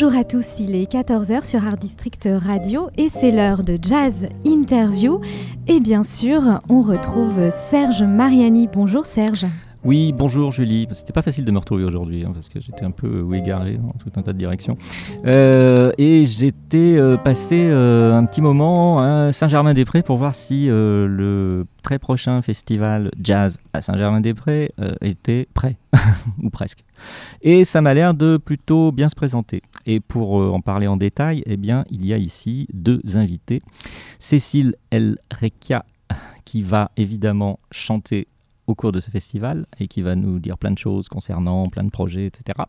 Bonjour à tous, il est 14h sur Art District Radio et c'est l'heure de Jazz Interview. Et bien sûr, on retrouve Serge Mariani. Bonjour Serge. Oui, bonjour Julie. C'était pas facile de me retrouver aujourd'hui hein, parce que j'étais un peu euh, égaré dans tout un tas de directions. Euh, et j'étais euh, passé un petit moment à Saint-Germain-des-Prés pour voir si le très prochain festival jazz à Saint-Germain-des-Prés était prêt, ou presque. Et ça m'a l'air de plutôt bien se présenter. Et pour en parler en détail, eh bien, il y a ici deux invités. Cécile El qui va évidemment chanter au cours de ce festival et qui va nous dire plein de choses concernant plein de projets, etc.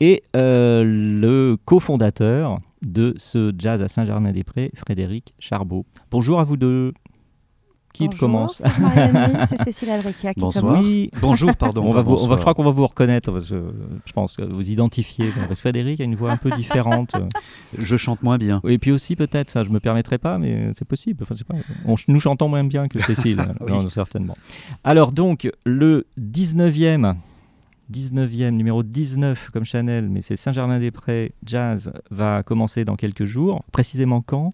Et euh, le cofondateur de ce jazz à Saint-Germain-des-Prés, Frédéric Charbot. Bonjour à vous deux. Qui Bonjour, commence c'est Cécile qui Bonsoir. commence. Oui. Bonjour, pardon. On va vous- on va, bonsoir. je crois qu'on va vous reconnaître, je pense que vous identifiez. Parce que Frédéric a une voix un peu différente. Je chante moins bien. Et puis aussi peut-être, ça je me permettrai pas, mais c'est possible. Enfin, c'est pas- on, nous chantons moins bien que Cécile, non, certainement. Alors donc, le 19e, 19e, numéro 19 comme Chanel, mais c'est Saint-Germain-des-Prés Jazz, va commencer dans quelques jours. Précisément quand?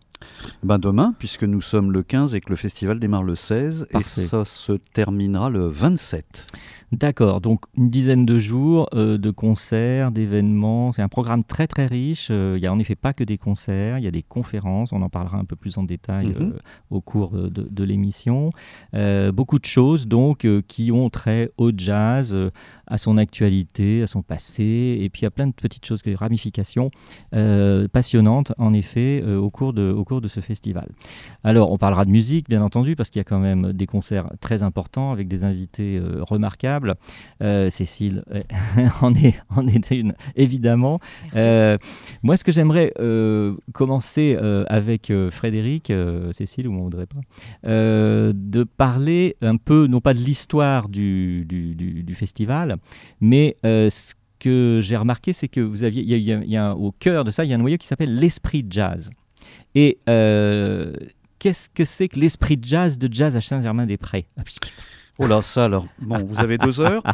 Ben demain, puisque nous sommes le 15 et que le festival démarre le 16, Parfait. et ça se terminera le 27. D'accord, donc une dizaine de jours euh, de concerts, d'événements. C'est un programme très très riche. Euh, Il n'y a en effet pas que des concerts, il y a des conférences. On en parlera un peu plus en détail Mhm. euh, au cours de, l'émission. Euh, beaucoup de choses donc euh, qui ont trait au jazz, euh, à son actualité, à son passé, et puis à plein de petites choses, des ramifications euh, passionnantes en effet euh, au, cours de, au cours de ce festival. Alors on parlera de musique bien entendu parce qu'il y a quand même des concerts très importants avec des invités euh, remarquables. Euh, Cécile euh, en, est, en est une, évidemment. Euh, moi, ce que j'aimerais commencer avec Frédéric, Cécile, ou on ne voudrait pas, de parler un peu, non pas de l'histoire du, du- du- du festival, mais ce que j'ai remarqué, c'est que vous aviez, il y a- il y a- il y a un- au cœur de ça, il y a un noyau qui s'appelle l'esprit jazz. Et euh, qu'est-ce que c'est que l'esprit jazz de jazz à Saint-Germain-des-Prés? Oh là, ça alors. Bon, vous avez deux heures.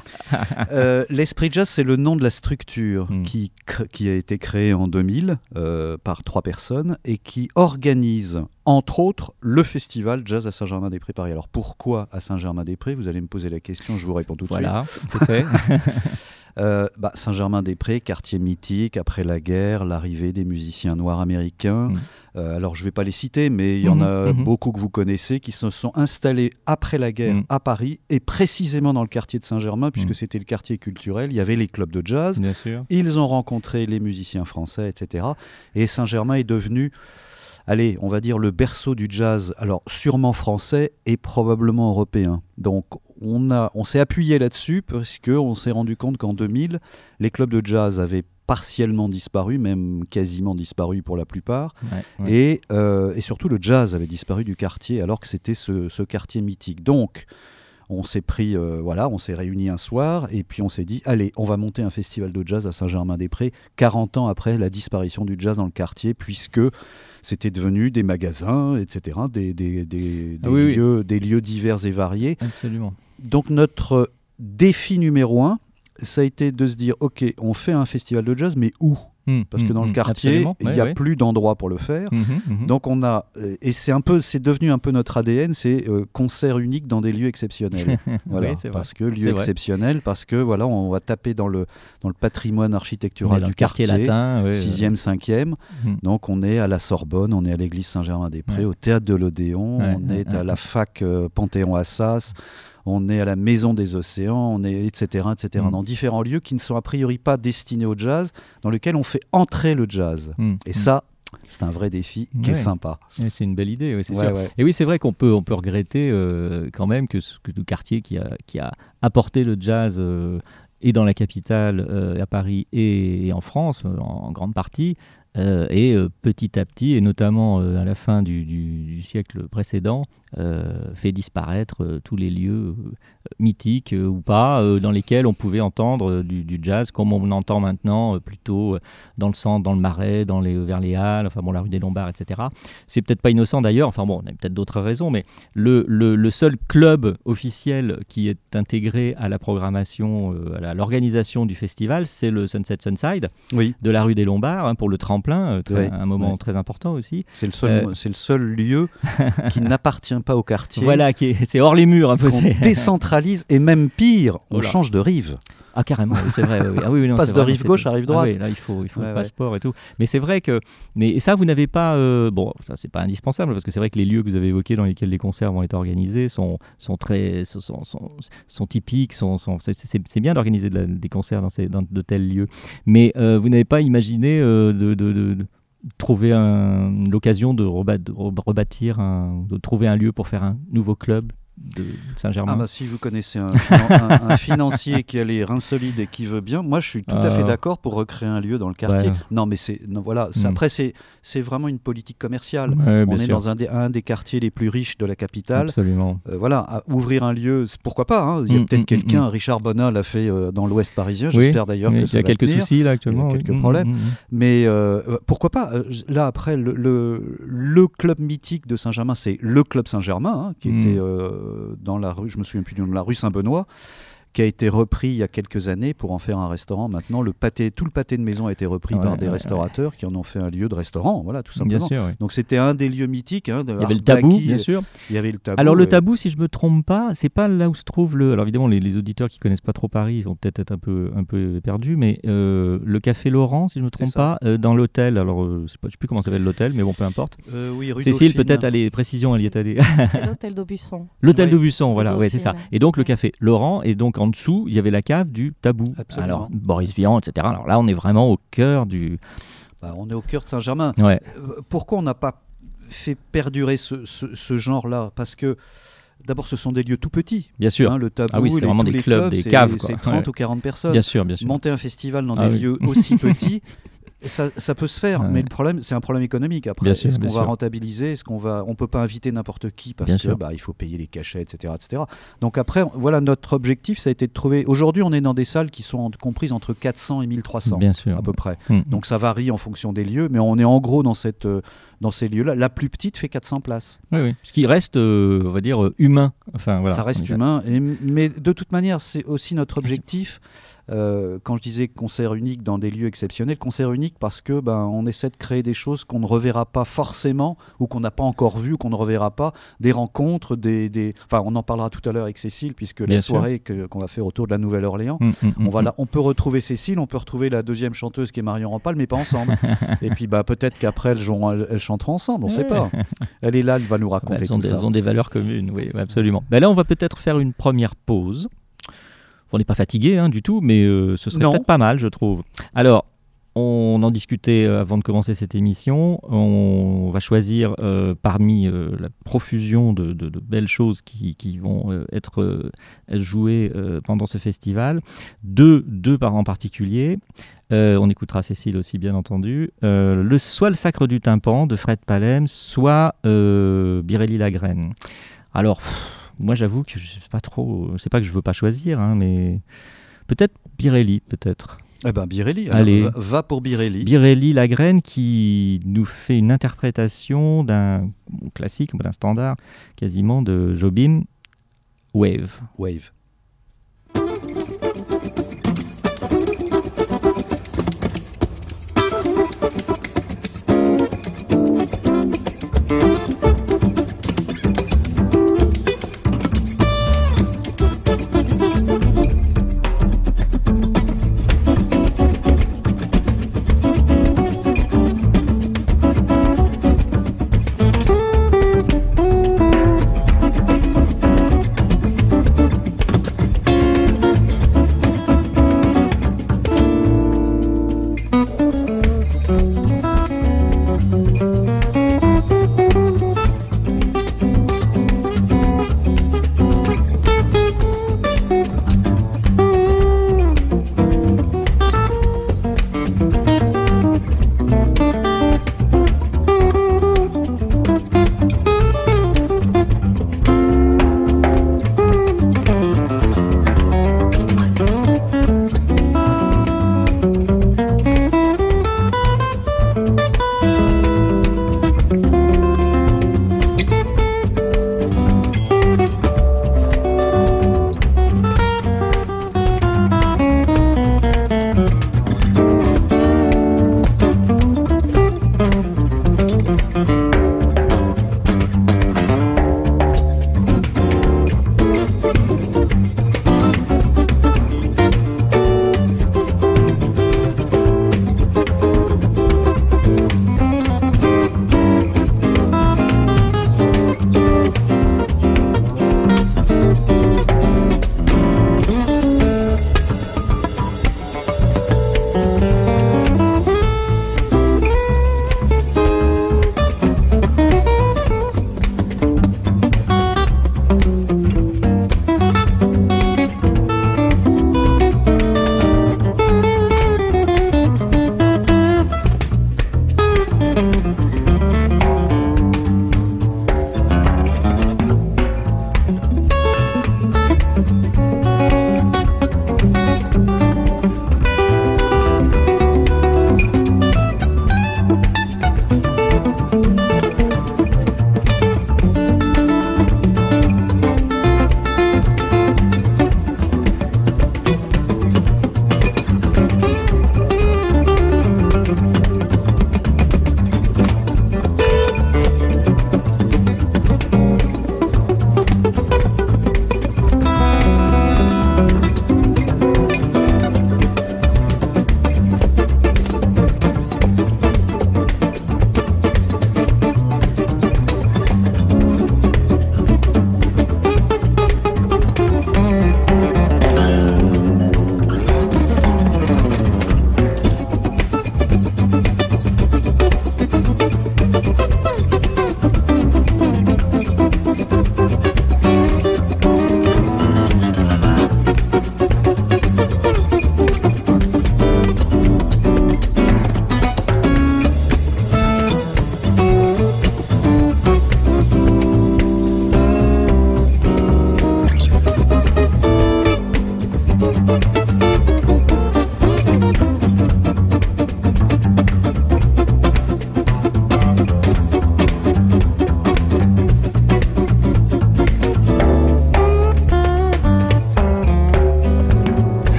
Euh, L'Esprit Jazz, c'est le nom de la structure Mm. qui, a été créée en 2000 euh, par trois personnes et qui organise, entre autres, le festival Jazz à Saint-Germain-des-Prés Paris. Alors pourquoi à Saint-Germain-des-Prés? Vous allez me poser la question, je vous réponds tout de suite. Voilà, c'est fait. Euh, bah, Saint-Germain-des-Prés, quartier mythique après la guerre, l'arrivée des musiciens noirs américains. Mm. Euh, alors je ne vais pas les citer, mais il y en Mhm, a mhm. beaucoup que vous connaissez qui se sont installés après la guerre Mm. à Paris et précisément dans le quartier de Saint-Germain, puisque Mm. c'était le quartier culturel. Il y avait les clubs de jazz. Bien sûr. Ils ont rencontré les musiciens français, etc. Et Saint-Germain est devenu, allez, on va dire le berceau du jazz, alors sûrement français et probablement européen. Donc on, a, on s'est appuyé là-dessus parce qu'on s'est rendu compte qu'en 2000, les clubs de jazz avaient partiellement disparu, même quasiment disparu pour la plupart. Ouais, ouais. Et, euh, et surtout, le jazz avait disparu du quartier alors que c'était ce, ce quartier mythique. Donc, on s'est pris, euh, voilà, on s'est réunis un soir et puis on s'est dit, allez, on va monter un festival de jazz à Saint-Germain-des-Prés, 40 ans après la disparition du jazz dans le quartier, puisque c'était devenu des magasins, etc., des, des, des- des Ah oui. lieux, des lieux divers et variés. Absolument. Donc, notre défi numéro un, ça a été de se dire, ok, on fait un festival de jazz, mais où? Mm, Parce que mm, dans le mm, quartier, il n'y a ouais. plus d'endroit pour le faire. Donc on a et c'est un peu c'est devenu un peu notre ADN, c'est euh, concert unique dans des lieux exceptionnels. voilà, Oui, parce que lieu vrai. exceptionnel, parce que voilà, on va taper dans le dans le patrimoine architectural du le quartier latin. ouais, Sixième, cinquième. Mhm. Donc on est à la Sorbonne, on est à l'église Saint-Germain-des-Prés, Ouais. au théâtre de l'Odéon, on est à la fac euh, Panthéon-Assas, on est à la Maison des Océans, on est etc etc Mhm. dans différents lieux qui ne sont a priori pas destinés au jazz, dans lesquels on fait entrer le jazz. Mm, Et mm. ça, C'est un vrai défi qui est sympa. Ouais, c'est une belle idée, ouais, sûr. Et oui, c'est vrai qu'on peut, on peut regretter euh, quand même que, ce- que le quartier qui a, qui a apporté le jazz euh, et dans la capitale, euh, à Paris et, et en France, euh, en, en grande partie, euh, et euh, petit à petit, et notamment euh, à la fin du, du- du siècle précédent, fait disparaître tous les lieux mythiques ou pas, dans lesquels on pouvait entendre du, du jazz, comme on entend maintenant, plutôt dans le centre, dans le Marais, dans les, vers les Halles, enfin bon, la rue des Lombards, etc. C'est peut-être pas innocent d'ailleurs, enfin bon, on a peut-être d'autres raisons, mais le, le- le seul club officiel qui est intégré à la programmation, à l'organisation du festival, c'est le Sunset Sunside Oui, de la rue des Lombards, hein, pour le tremplin, euh, très- Ouais, un moment ouais. très important aussi. c'est le seul, Euh. c'est le seul lieu qui n'appartient pas au quartier. Voilà, qui est- c'est hors les murs un peu. c'est- décentralise et même pire, on change de rive. Ah carrément, oui, c'est vrai. oui. Ah oui, non, Passe de rive gauche à rive Ah droite. oui, là, il faut, il faut Ouais, le ouais. passeport et tout. Mais c'est vrai que, mais et ça, vous n'avez pas, euh, bon, ça c'est pas indispensable parce que c'est vrai que les lieux que vous avez évoqués dans lesquels les concerts vont être organisés sont, sont très, sont, sont, sont- sont typiques, sont, sont- c'est- bien d'organiser de des concerts dans, ces, dans de tels lieux. Mais euh, vous n'avez pas imaginé euh, de, de- trouver un- l'occasion de, rebat- de re- rebâtir, un, de trouver un lieu pour faire un nouveau club? De Saint-Germain. Ah bah si vous connaissez un, finan- un- un financier qui a les reins solides et qui veut bien, moi je suis tout à fait Ah. d'accord pour recréer un lieu dans le quartier. Ouais. Non mais c'est non, voilà, Mm. après c'est c'est vraiment une politique commerciale. Ouais, On est sûr. dans un des, un des quartiers les plus riches de la capitale. Absolument. Euh, voilà, à ouvrir un lieu, pourquoi pas hein. Il y a Mm, peut-être mm, quelqu'un. Richard Bonnat l'a fait euh, dans l'Ouest parisien. Oui, J'espère d'ailleurs Oui, que il y a quelques tenir. soucis là actuellement. Il y a quelques problèmes. Mais euh, euh, pourquoi pas euh, Là, après, le, le, le club mythique de Saint-Germain, c'est le club Saint-Germain, hein, qui était euh, dans la rue, je me souviens plus du nom la rue Saint-Benoît, qui a été repris il y a quelques années pour en faire un restaurant. Maintenant, le pâté, tout le pâté de maison a été repris Ouais, par des ouais, restaurateurs qui en ont fait un lieu de restaurant, voilà, tout Bien simplement. sûr. Donc c'était un des lieux mythiques. hein, de Il y avait le tabou, Blackie, bien sûr. Il y avait le tabou. Alors le euh, tabou, si je me trompe pas, c'est pas là où se trouve le. Alors évidemment, les, les auditeurs qui connaissent pas trop Paris vont peut-être être un peu un peu perdus, mais euh, le café Laurent, si je me trompe pas, euh, dans l'hôtel. Alors euh, je sais pas, je sais plus comment s'appelle l'hôtel, mais bon, peu importe. euh, oui, rue Cécile, peut-être allez, précision, elle y est allée. C'est l'hôtel d'Aubusson. L'hôtel Ouais. d'Aubusson, voilà, ouais, c'est ça. Et donc le café Laurent, et donc en dessous, il y avait la cave du tabou. Absolument. Alors Boris Vian, etc. Alors là, on est vraiment au cœur du. Bah, on est au cœur de Saint-Germain. Ouais. Euh, pourquoi on n'a pas fait perdurer ce, ce- ce genre-là? Parce que d'abord, ce sont des lieux tout petits. Bien sûr. hein, le tabou, Ah oui, c'est vraiment des clubs, des caves. C'est 30 Ouais. ou 40 personnes. Bien sûr, bien sûr. Monter un festival dans Ah des oui. lieux aussi petits, ça, ça peut se faire. Ouais. Mais le problème, c'est un problème économique. Après, est-ce qu'on va rentabiliser? Est-ce qu'on va On peut pas inviter n'importe qui parce Bien que bah, il faut payer les cachets, etc., etc. Donc après, voilà, notre objectif, ça a été de trouver. Aujourd'hui, on est dans des salles qui sont en- comprises entre 400 et 1300 Bien sûr. à peu près. Mm. Donc ça varie en fonction des lieux, mais on est en gros dans, cette, euh, dans ces lieux-là. La plus petite fait 400 places. Oui, oui. Ce qui reste, euh, on va dire, euh, humain. Enfin, voilà. ça reste humain. Et, mais de toute manière, c'est aussi notre objectif. Euh, quand je disais concert unique dans des lieux exceptionnels, concert unique parce que ben, on essaie de créer des choses qu'on ne reverra pas forcément ou qu'on n'a pas encore vu ou qu'on ne reverra pas, des rencontres, des, des... enfin on en parlera tout à l'heure avec Cécile puisque Bien la sûr. soirée que- qu'on va faire autour de la Nouvelle-Orléans, Mm, mm, mm, on, va là- on peut retrouver Cécile, on peut retrouver la deuxième chanteuse qui est Marion Rampal, mais pas ensemble. Et puis bah, peut-être qu'après elles, joueront- elles, elles chanteront ensemble, on ne sait pas. Elle est là, elle va nous Bah, raconter elles, ont tout des, ça. elles ont des valeurs communes, oui, absolument. Ben là, on va peut-être faire une première pause. On n'est pas fatigué hein, du tout, mais euh, ce serait peut-être pas mal, je trouve. Alors, on en discutait euh, avant de commencer cette émission. On va choisir euh, parmi euh, la profusion de, de- de belles choses qui, qui vont euh, être jouées pendant ce festival, deux, deux par en particulier. On écoutera Cécile aussi, bien entendu. Le, soit le Sacre du tympan de Fred Palem, soit Birelli Lagraine. Alors, pff, moi j'avoue que je sais pas trop, c'est pas que je veux pas choisir, hein, mais peut-être Birelli, peut-être. Eh ben Birelli, Allez. va, va pour Birelli. Birelli Lagraine qui nous fait une interprétation d'un classique, d'un standard quasiment de Jobim, Wave. Wave.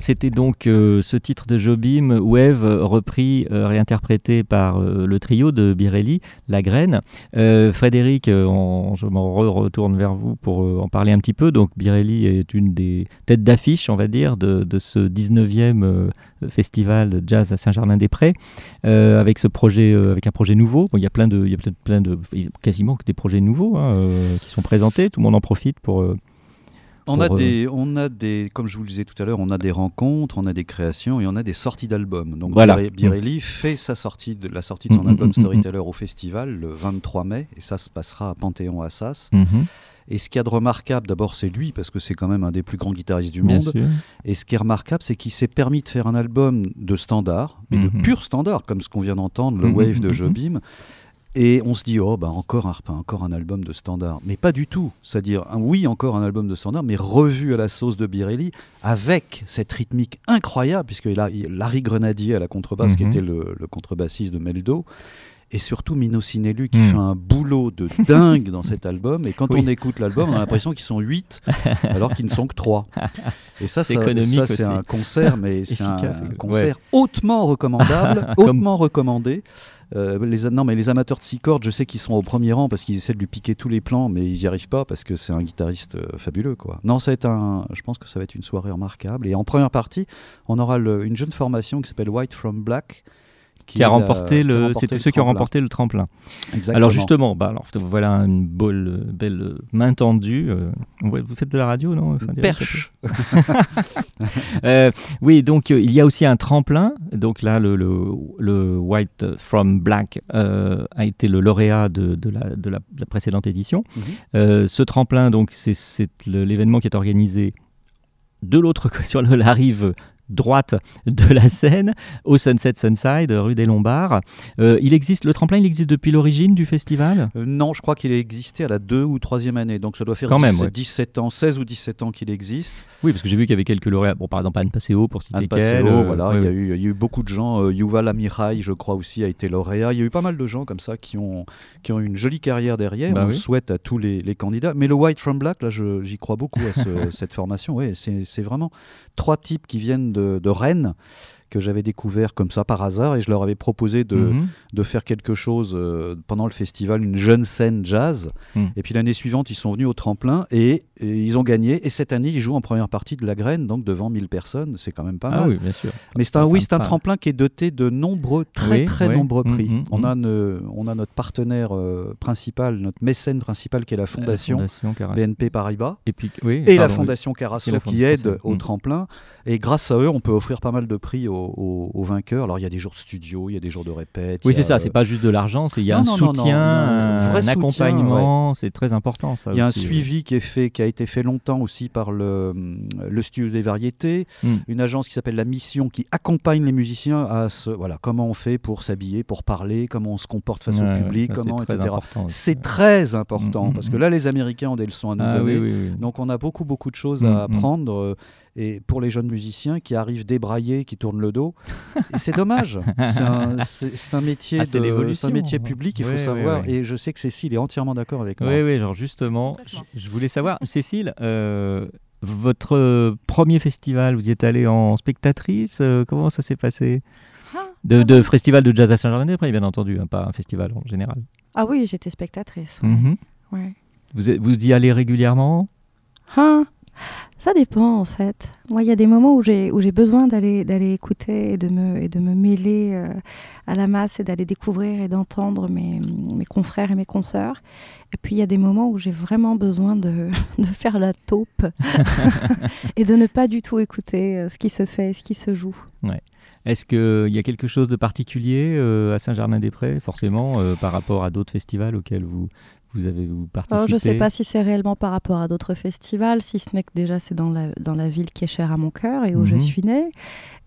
C'était donc euh, ce titre de Jobim, Wave, repris, euh, réinterprété par euh, le trio de Birelli, La Graine. Frédéric, je me re- retourne vers vous pour en parler un petit peu. Donc Birelli est une des têtes d'affiche, on va dire, de, ce 19e euh, festival jazz à Saint-Germain-des-Prés, avec ce projet, avec un projet nouveau. Bon, il y a plein de, il y a plein de, quasiment que des projets nouveaux hein, qui sont présentés. Tout le monde en profite pour. On a, euh, des, on a des, comme je vous le disais tout à l'heure, on a des rencontres, on a des créations et on a des sorties d'albums. Donc Voilà. Bire- Birelli fait sa sortie de, la sortie de son Mm, mm, album mm, mm, Storyteller au festival le 23 mai et ça se passera à Panthéon-Assas. mhm, Et ce qu'il y a de remarquable, d'abord, c'est lui, parce que c'est quand même un des plus grands guitaristes du bien monde. sûr. Et ce qui est remarquable, c'est qu'il s'est permis de faire un album de standard, mais de Mhm. pur standard, comme ce qu'on vient d'entendre, le Mhm, Wave de. Jobim. Et on se dit, oh, bah encore un, encore un album de standard. Mais pas du tout. C'est-à-dire, oui, encore un album de standard, mais revu à la sauce de Birelli, avec cette rythmique incroyable, il- Larry Grenadier à la contrebasse, qui Mhm. était le, le contrebassiste de Meldo. Et surtout Mino Sinelu qui Mhm. fait un boulot de dingue dans cet album. Et quand Oui. on écoute l'album, on a l'impression qu'ils sont 8, alors qu'ils ne sont que 3. Et ça, C'est c'est un concert, mais c'est un, ouais. concert hautement recommandable, Comme- hautement recommandé. Euh, les, non, mais les amateurs de six cordes, je sais qu'ils sont au premier rang parce qu'ils essaient de lui piquer tous les plans, mais ils n'y arrivent pas parce que c'est un guitariste euh, fabuleux. Quoi. Non, ça va être un, je pense que ça va être une soirée remarquable. Et en première partie, on aura une jeune formation qui s'appelle White from Black. Qui a remporté le, c'était ceux qui ont tremplin. remporté le tremplin. Exactement. Alors justement, bah alors voilà une belle, belle main tendue. euh, vous faites de la radio, non Enfin, perche. Euh, oui, donc euh, il y a aussi un tremplin. Donc là, le, le, le White from Black euh, a été le lauréat de, de la, de la- de la précédente édition. Mhm. Euh, ce tremplin, donc c'est l'événement qui est organisé de l'autre côté, sur la rive droite de la Seine, au Sunset Sunside, rue des Lombards. Euh, il existe, le tremplin, il existe depuis l'origine du festival? Euh, non, je crois qu'il a existé à la deux ou troisième année, donc ça doit faire Quand même, 17, ouais. 17 ans, 16 ou 17 ans qu'il existe. Oui, parce que j'ai vu qu'il y avait quelques lauréats. Bon, par exemple, Anne Passeo, pour citer Anne. Passero, euh, voilà, ouais, il, y a ouais. eu, il y a eu beaucoup de gens. Yuval Amirai, je crois aussi, a été lauréat. Il y a eu pas mal de gens comme ça qui ont, qui ont une jolie carrière derrière. Bah On le oui. souhaite à tous les, les candidats. Mais le White from Black, là, j'y crois beaucoup à ce- cette formation. Ouais, c'est vraiment trois types qui viennent de, de Rennes que j'avais découvert comme ça par hasard et je leur avais proposé de, Mhm. de faire quelque chose euh, pendant le festival, une jeune scène jazz. Mm. Et puis l'année suivante, ils sont venus au tremplin et, et ils ont gagné. Et cette année, ils jouent en première partie de la graine, donc devant 1000 personnes. C'est quand même pas Ah mal. oui, bien sûr. Mais c'est un, oui, c'est un tremplin qui est doté de nombreux, très Oui, très oui. nombreux Mm, prix. on, a ne- on a notre partenaire euh, principal, notre mécène principal qui est la La Fondation, BNP Paribas. Et puis, Et la pardon. Fondation Carasso qui aide au tremplin. Et grâce à eux, on peut offrir pas mal de prix aux, aux- aux vainqueurs. Alors il y a des jours de studio, il y a des jours de répète. Oui, c'est ça, euh, c'est pas juste de l'argent, c'est il y a Non, un non, non, non, soutien, un accompagnement, c'est très important ça Il y a un aussi, euh. suivi qui, est fait, qui a été fait longtemps aussi par le, le Studio des Variétés, Mm. une agence qui s'appelle La Mission qui accompagne les musiciens à ce, voilà, comment on fait pour s'habiller, pour parler, comment on se comporte face Ouais, au public, comment, etc. C'est très important Mm, mm, parce que là, les Américains ont des leçons à nous Ah donner. oui, oui. Donc on a beaucoup beaucoup de choses à apprendre euh, et pour les jeunes musiciens qui arrivent débraillés, qui tournent le dos, et c'est dommage. C'est un, métier Ah, de- un métier public, il faut Ouais, savoir. ouais. Et je sais que Cécile est entièrement d'accord avec moi. Oui, oui, genre justement, je, voulais savoir, Cécile, euh, votre euh, premier festival, vous y êtes allée en spectatrice, euh, comment ça s'est passé? Ah, de, festival de jazz à Saint-Germain-des-Prés, bien entendu, hein, pas un festival en général. Ah oui, j'étais spectatrice. Mhm. ouais. vous, vous y allez régulièrement? Ah, ça dépend en fait. Moi, il y a des moments où j'ai besoin d'aller d'aller écouter et de me et de me mêler euh, à la masse et d'aller découvrir et d'entendre mes mes confrères et mes consoeurs. Et puis il y a des moments où j'ai vraiment besoin de, de faire la taupe et de ne pas du tout écouter euh, ce qui se fait, ce qui se joue. Est-ce qu'il y a quelque chose de particulier euh, à Saint-Germain-des-Prés, forcément, euh, par rapport à d'autres festivals auxquels vous, vous avez vous participé Alors, je ne sais pas si c'est réellement par rapport à d'autres festivals, si ce n'est que déjà c'est dans la, dans la ville qui est chère à mon cœur et où je Mhm. suis née,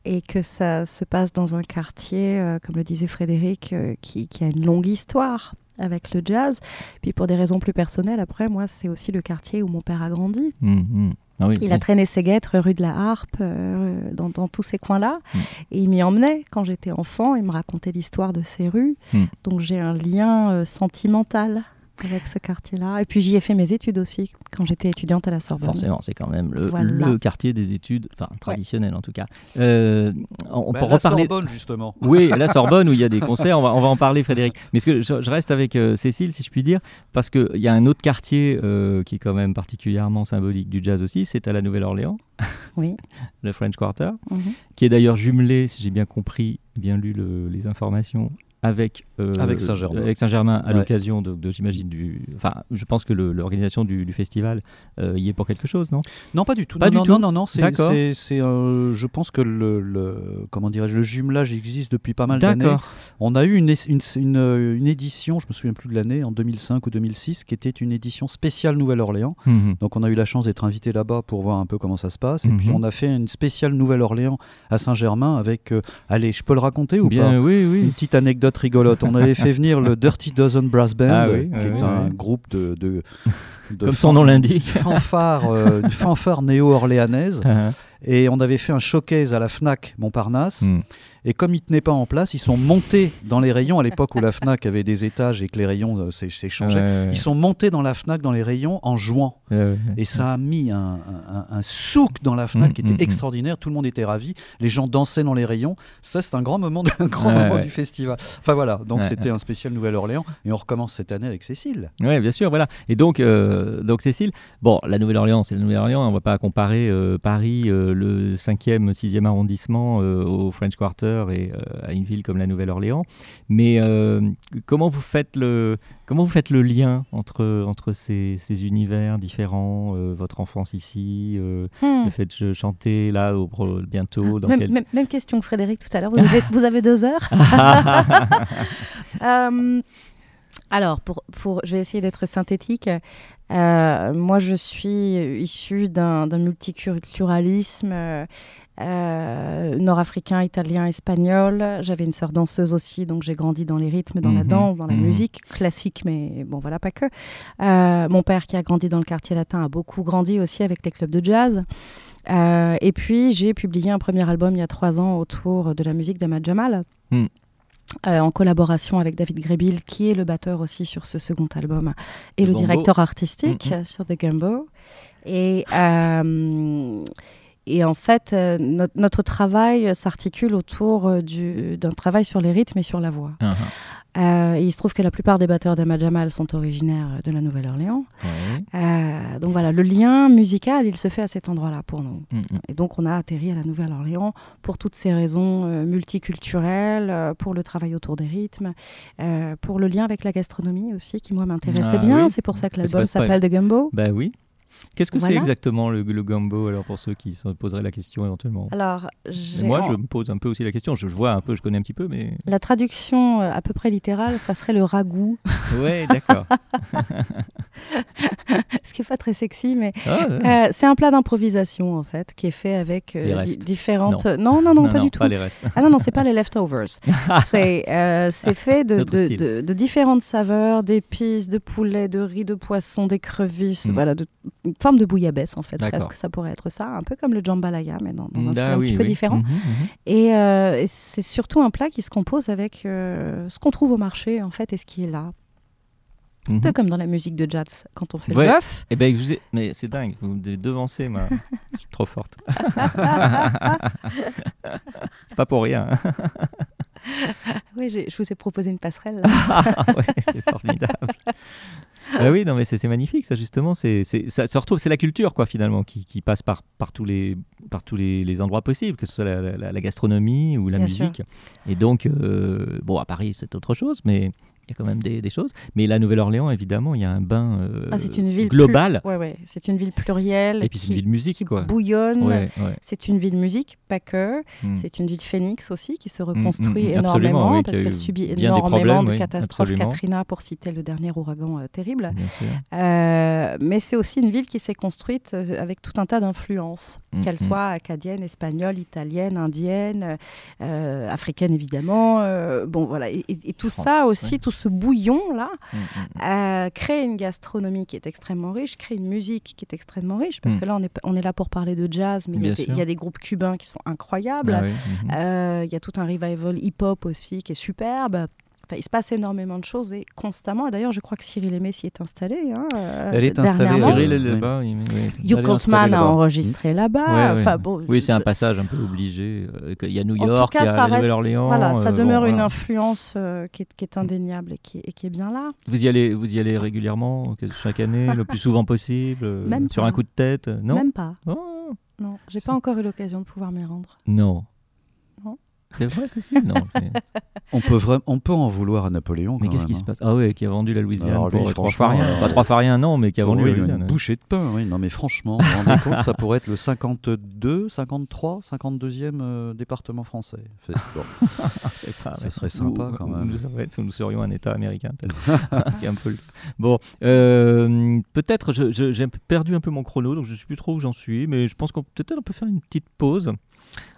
et que ça se passe dans un quartier, euh, comme le disait Frédéric, euh, qui, qui a une longue histoire avec le jazz. Puis pour des raisons plus personnelles, après, moi, c'est aussi le quartier où mon père a grandi. Mhm. Ah oui, Il a traîné ses guêtres rue de la Harpe, euh, dans, dans tous ces coins-là. Mm. Et il m'y emmenait quand j'étais enfant. Il me racontait l'histoire de ces rues. Mm. Donc j'ai un lien euh, sentimental avec ce quartier-là. Et puis j'y ai fait mes études aussi quand j'étais étudiante à la Sorbonne. Forcément, c'est quand même le, Voilà. le quartier des études, enfin traditionnel en tout cas. Euh, on Bah, peut la reparler. Sorbonne, justement. Oui, la Sorbonne où il y a des concerts, on va, on va en parler Frédéric. Mais ce que je, je reste avec euh, Cécile, si je puis dire, parce qu'il y a un autre quartier euh, qui est quand même particulièrement symbolique du jazz aussi, c'est à la Nouvelle-Orléans, Oui. le French Quarter, Mhm. qui est d'ailleurs jumelé, si j'ai bien compris, bien lu le- les informations, avec, euh, Avec Saint-Germain. à Ouais. l'occasion de, de, j'imagine, du. Enfin, je pense que l'organisation du, du festival euh, y est pour quelque chose, non? Non, pas du tout. Pas non, du non, tout non, non, non, c'est, c'est, c'est, euh, je pense que le, le- comment dirais-je, le jumelage existe depuis pas mal d'années. D'accord. On a eu une, une, une, euh, une édition, je me souviens plus de l'année, en 2005 ou 2006, qui était une édition spéciale Nouvelle-Orléans. Mhm. Donc on a eu la chance d'être invité là-bas pour voir un peu comment ça se passe. Et Mhm. puis on a fait une spéciale Nouvelle-Orléans à Saint-Germain avec, allez, je peux le raconter ou Bien, pas? oui, Une oui. petite anecdote rigolote. On avait fait venir le Dirty Dozen Brass Band, Ah oui, qui oui, est oui, un groupe de, de, de Comme son nom l'indique. fanfare, euh, une fanfare néo-orléanaise. Ah, Et on avait fait un showcase à la FNAC Montparnasse. Hmm. Et comme ils tenaient pas en place, ils sont montés dans les rayons, à l'époque où la FNAC avait des étages et que les rayons euh, s'é- s'échangeaient. Ouais, Ils sont montés dans la FNAC, dans les rayons, en jouant. Et ça a mis un, un- un souk dans la FNAC Mm, qui était mm, mm. extraordinaire. Tout le monde était ravi. Les gens dansaient dans les rayons. Ça, c'est un grand moment, de- un grand Ouais, moment ouais. du festival. Enfin voilà, donc c'était un spécial Nouvelle-Orléans. Et on recommence cette année avec Cécile. Oui, bien sûr, voilà. Et donc, euh, donc Cécile, bon, la Nouvelle-Orléans, c'est la Nouvelle-Orléans, on ne va pas comparer euh, Paris, euh, le 5e, 6e arrondissement euh, au French Quarter et euh, à une ville comme la Nouvelle-Orléans. Mais euh, comment, vous faites le, comment vous faites le lien entre, entre ces, ces univers différents, votre enfance ici, Hmm. le fait de ch- chanter là au, bientôt dans Même, quel... même- même question que Frédéric tout à l'heure. Vous avez, vous avez deux heures alors, pour, pour, je vais essayer d'être synthétique. Euh, moi, je suis issue d'un multiculturalisme euh, euh, nord-africain, italien, espagnol. J'avais une sœur danseuse aussi, donc j'ai grandi dans les rythmes, dans la Mhm, danse, dans la mhm. musique classique, mais bon, voilà, pas que. Euh, mon père, qui a grandi dans le quartier latin, a beaucoup grandi aussi avec les clubs de jazz. Euh, et puis, j'ai publié un premier album il y a trois ans autour de la musique d'Ahmad Jamal. Hmm. Euh, en collaboration avec David Grebil, qui est le batteur aussi sur ce second album, et Le directeur artistique Mhm. euh, sur The Gumbo. Et, euh, et en fait, euh, notre, notre travail s'articule autour euh, du- d'un travail sur les rythmes et sur la voix. Ah, Euh, et il se trouve que la plupart des batteurs d'Ahmad Jamal sont originaires de la Nouvelle-Orléans. ah, ouais. Euh, donc voilà, le lien musical, il se fait à cet endroit-là pour nous. Mm, mm. Et donc on a atterri à la Nouvelle-Orléans pour toutes ces raisons euh, multiculturelles, euh, pour le travail autour des rythmes, euh, pour le lien avec la gastronomie aussi, qui moi m'intéressait Ah bien. oui. C'est pour ça que l'album s'appelle The Gumbo. Bah oui. Qu'est-ce que c'est exactement le, le gumbo alors pour ceux qui se poseraient la question éventuellement? Alors, Moi, je me pose un peu aussi la question. Je, je vois un peu, je connais un petit peu, mais. la traduction euh, à peu près littérale, ça serait le ragoût, Ouais, d'accord. ce qui est pas très sexy, mais Ah, ouais. euh, c'est un plat d'improvisation en fait, qui est fait avec euh, Les di- restes. différentes. Non, non, non, pas du tout. Pas les restes. Ah non, non, c'est pas les leftovers. c'est euh, c'est fait de, Notre de, style. de- de différentes saveurs, d'épices, de poulet, de riz, de poisson, d'écrevisses, Mm. voilà, de, une forme de bouillabaisse en fait, D'accord. presque. Ça pourrait être ça, un peu comme le jambalaya, mais dans, dans un style Ah un oui, petit peu différent. Mhm. Et, euh, et c'est surtout un plat qui se compose avec euh, ce qu'on trouve au marché en fait et ce qui est là. Un peu Mhm. comme dans la musique de jazz quand on fait Ouais. le bœuf. Eh ben, je vous ai- mais c'est dingue. Vous me devancez, ma. Je suis trop forte. c'est pas pour rien. Oui, je vous ai proposé une passerelle. Ah ouais, c'est formidable. Bah oui, non, mais c'est magnifique, ça, justement. C'est, c'est, ça se retrouve, c'est la culture, quoi, finalement, qui, qui passe par, par tous, les, par tous les, les endroits possibles, que ce soit la, la- la gastronomie ou la Bien sûr. musique. Et donc, euh, bon, à Paris, c'est autre chose, mais y a quand même des, des choses. Mais la Nouvelle-Orléans, évidemment, il y a un bain euh, Ah, une ville global. plus- Ouais, ouais, c'est une ville plurielle Et puis, c'est une ville musique, qui quoi. bouillonne. Ouais. C'est une ville musique, pas que. Mm. C'est une ville phénix aussi qui se mm, reconstruit mm, absolument, énormément oui, parce qu'elle subit énormément de oui, catastrophes. absolument. Katrina, pour citer le dernier ouragan euh, terrible. Euh, mais c'est aussi une ville qui s'est construite euh, avec tout un tas d'influences, qu'elles soient acadiennes, espagnoles, italiennes, indiennes, euh, africaines évidemment. bon voilà, et, et- et tout ça aussi, tout ce bouillon là, Mm, mm, euh, crée une gastronomie qui est extrêmement riche, crée une musique qui est extrêmement riche, parce Mm. que là on est, on est là pour parler de jazz, mais il y, a des, sûr. il y a des groupes cubains qui sont incroyables. Ah oui, mhm. Euh, Il y a tout un revival hip-hop aussi qui est superbe. Enfin, il se passe énormément de choses et constamment. Et d'ailleurs, je crois que Cyril Aimé s'y est installé. hein, euh, Elle est installée, euh, Cyril est oui. là-bas. il- oui. A là-bas. enregistré là-bas. Ouais, ouais. Enfin, bon, Oui, c'est un passage un peu obligé. euh, Il y a New York, cas, il y a Nouvelle-Orléans. voilà, ça demeure bon, une voilà. influence euh, qui, est, qui est indéniable et qui, est- et qui est bien là. Vous y allez, vous y allez régulièrement, que- chaque année, le plus souvent possible, euh, Même sur pas. un coup de tête, non? Même pas. Oh, Non, j'ai pas encore eu l'occasion de pouvoir m'y rendre. Non. C'est vrai, Cécile Non. On peut, vraiment, on peut en vouloir à Napoléon. Mais qu'est-ce qui se hein. passe? Ah ouais, qui a vendu la Louisiane Alors lui, pour euh, trois rien. euh, Enfin, trois non, mais qui a vendu Oui, la une Louisiane. bouchée de pain, oui. Non, mais franchement, vous vous rendez compte, ça pourrait être le 52, 53, 52e euh, département français. Bon. Pas, Ça serait sympa, ou- quand même. Nous, serions- nous serions un État américain, peut-être. Ce qui est un peu le- Bon, euh, peut-être j'ai perdu un peu mon chrono, donc je ne sais plus trop où j'en suis, mais je pense qu'on peut-être on peut faire une petite pause.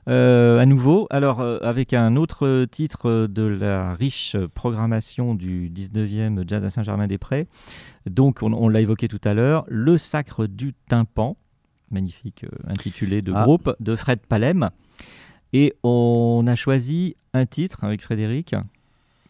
Euh, à nouveau, alors euh, avec un autre titre de la riche programmation du 19e Jazz à Saint-Germain-des-Prés. Donc, on, on l'a évoqué tout à l'heure, Le Sacre du Tympan, magnifique euh, intitulé de Ah. groupe de Fred Palem. Et on a choisi un titre avec Frédéric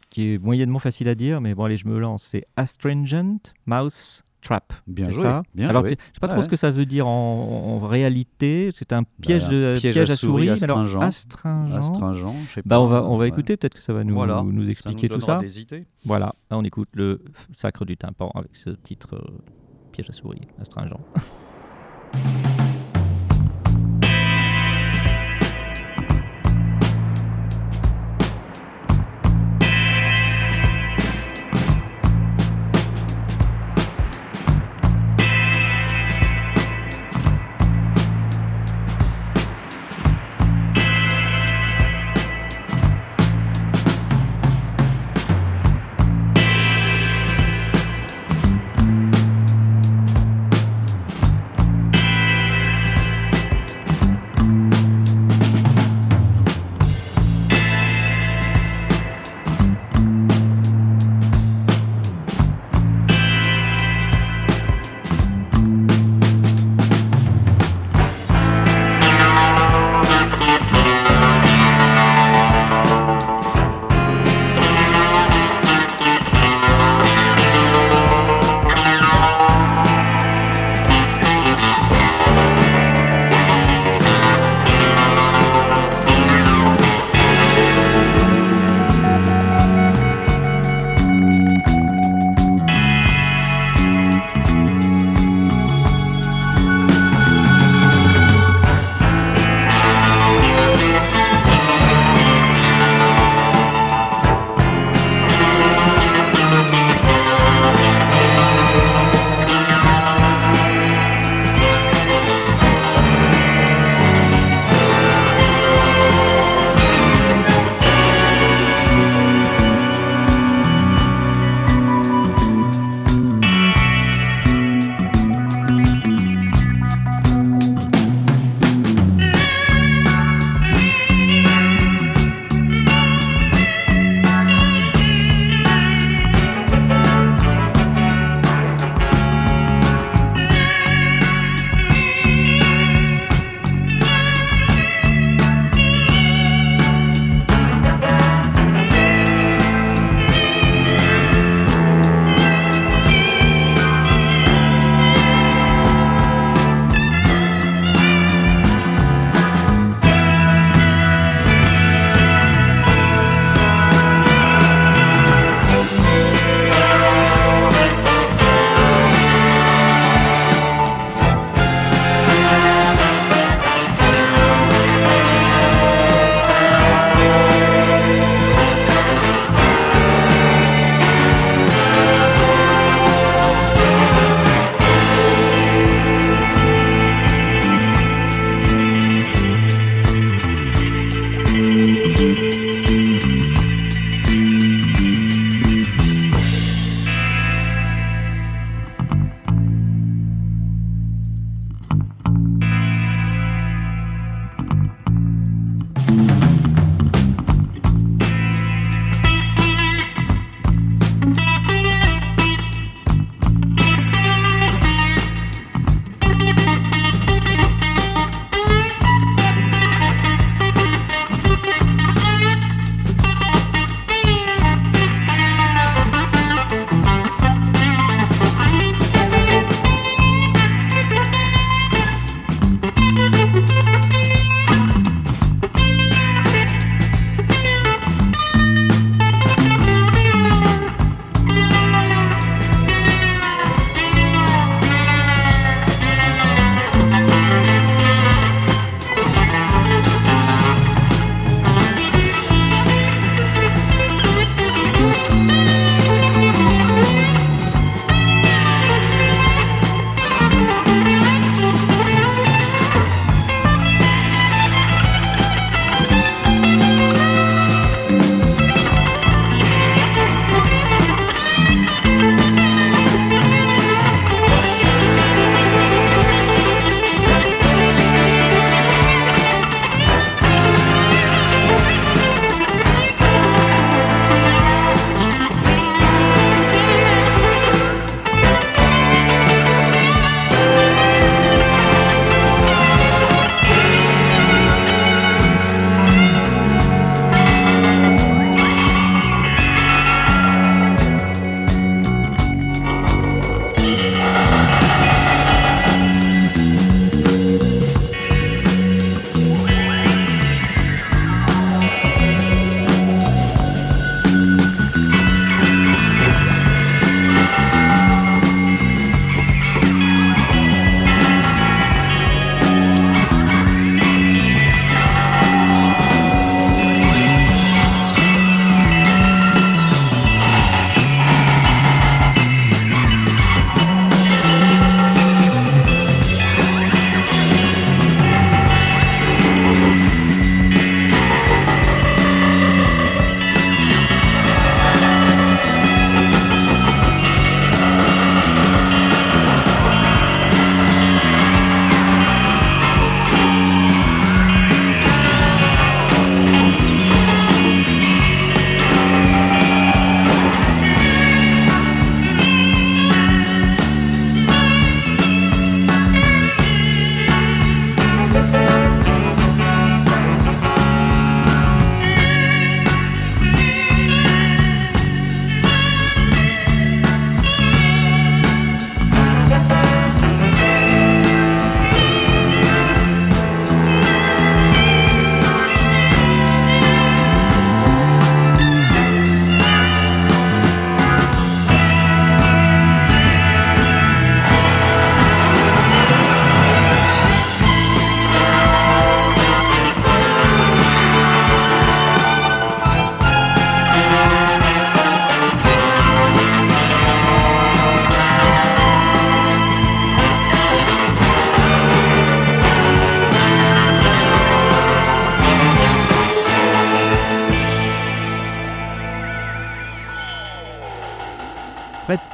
qui est moyennement facile à dire, mais bon, allez, je me lance. C'est Astringent Mouse Trap. Bien joué, ça bien Alors, je sais pas trop Ouais. ce que ça veut dire en, en réalité. C'est un piège, Bah, de, piège à souris, alors, astringent. astringent. Astringent, je sais Bah, pas. on va, on va Ouais. écouter, peut-être que ça va nous, Voilà, nous ça expliquer tout ça. des idées. Voilà, là, on écoute le Sacre du Tympan avec ce titre euh, piège à souris. Astringent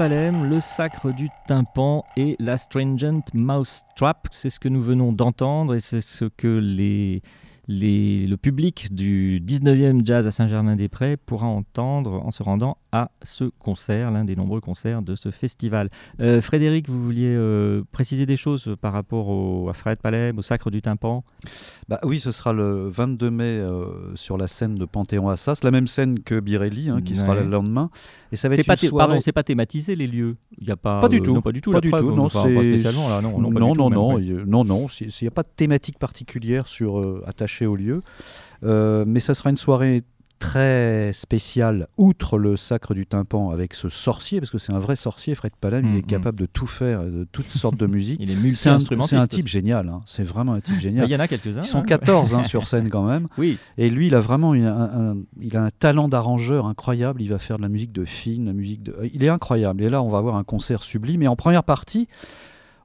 Le Sacre du Tympan et La Stringent Mousetrap. C'est ce que nous venons d'entendre et c'est ce que les le public du 19e Jazz à Saint-Germain-des-Prés pourra entendre en se rendant à ce concert, l'un des nombreux concerts de ce festival. Euh, Frédéric, vous vouliez euh, préciser des choses par rapport au, à Fred Palem, au Sacre du Tympan? Bah, Oui, ce sera le 22 mai euh, sur la scène de Panthéon-Assas, la même scène que Birelli, hein, qui sera le lendemain. Et ça va être pas Pardon, c'est pas thématisé les lieux? Il y a pas, pas du tout. Non, pas du tout. Pas du tout. Non, pas spécialement là. Non, non, non, non, non, non, n'y a pas de thématique particulière sur attachée au lieu. mais ça sera une soirée très spécial, outre le sacre du tympan, avec ce sorcier, parce que c'est un vrai sorcier, Fred Palem, il est mm, mm. capable de tout faire, de toutes sortes de musique. il est multi-instrumentiste. C'est un, type génial, hein. c'est vraiment un type génial. Il y en a quelques-uns. Ils sont 14 hein, sur scène quand même. Oui. Et lui, il a vraiment un, il a un talent d'arrangeur incroyable. Il va faire de la musique de film, la musique de. Il est incroyable. Et là, on va avoir un concert sublime. Et en première partie,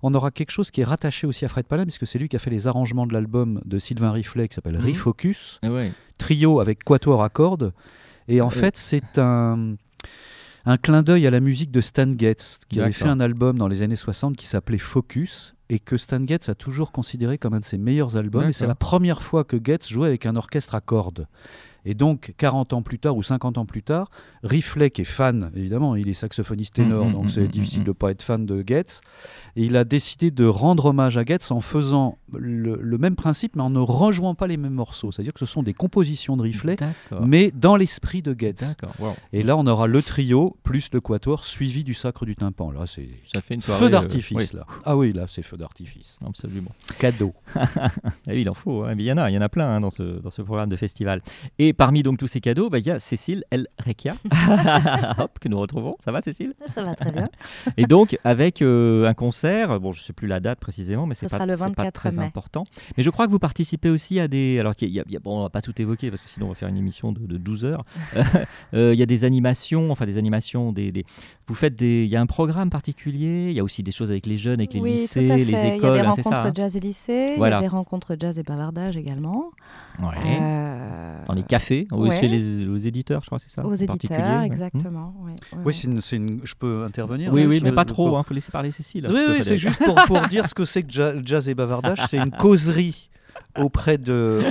on aura quelque chose qui est rattaché aussi à Fred Palem, puisque c'est lui qui a fait les arrangements de l'album de Sylvain Riflet qui s'appelle mmh. Refocus, trio avec quatuor à cordes. Et en fait, c'est un, un clin d'œil à la musique de Stan Getz, qui avait fait un album dans les années 60 qui s'appelait Focus, et que Stan Getz a toujours considéré comme un de ses meilleurs albums. Et c'est la première fois que Getz jouait avec un orchestre à cordes. Et donc, 40 ans plus tard ou 50 ans plus tard, Riflet, qui est fan, évidemment, il est saxophoniste ténor, mmh, mmh, donc c'est mmh, difficile de ne pas être fan de Getz, et il a décidé de rendre hommage à Getz en faisant le, même principe, mais en ne rejoignant pas les mêmes morceaux. C'est-à-dire que ce sont des compositions de Riflet, mais dans l'esprit de Getz. Et là, on aura le trio plus le quatuor suivi du sacre du tympan. Là, c'est feu d'artifice. Euh, là. Ah oui, là, c'est feu d'artifice. Absolument. Cadeau. Ah oui, il en faut. Hein. il y en a, il y en a plein hein, dans, ce, dans ce programme de festival. Et parmi donc tous ces cadeaux, bah, il y a Cécile El Rekia, Hop, que nous retrouvons. Ça va, Cécile? Ça va très bien. Et donc, avec euh, un concert, bon, je ne sais plus la date précisément, mais c'est pas, le 24 pas très mai. important. Mais je crois que vous participez aussi à des. Alors, il y a, bon, on va pas tout évoquer parce que sinon on va faire une émission de, 12 heures. Euh, il y a des animations, enfin des animations, des, des... vous faites des. Il y a un programme particulier. Il y a aussi des choses avec les jeunes, avec les lycées, les écoles. Il y a des hein, rencontres ça, jazz et lycées. Voilà. Il y a des rencontres jazz et bavardage également. Ouais. Euh... Dans les cafés, ouais. chez les, aux éditeurs, je crois, c'est ça. Aux éditeurs, exactement. Oui, c'est une, je peux intervenir. Oui, oui, mais pas trop. Il hein, faut laisser parler Cécile. Oui, oui, c'est juste pour, pour dire ce que c'est que jazz et bavardage. C'est une causerie auprès de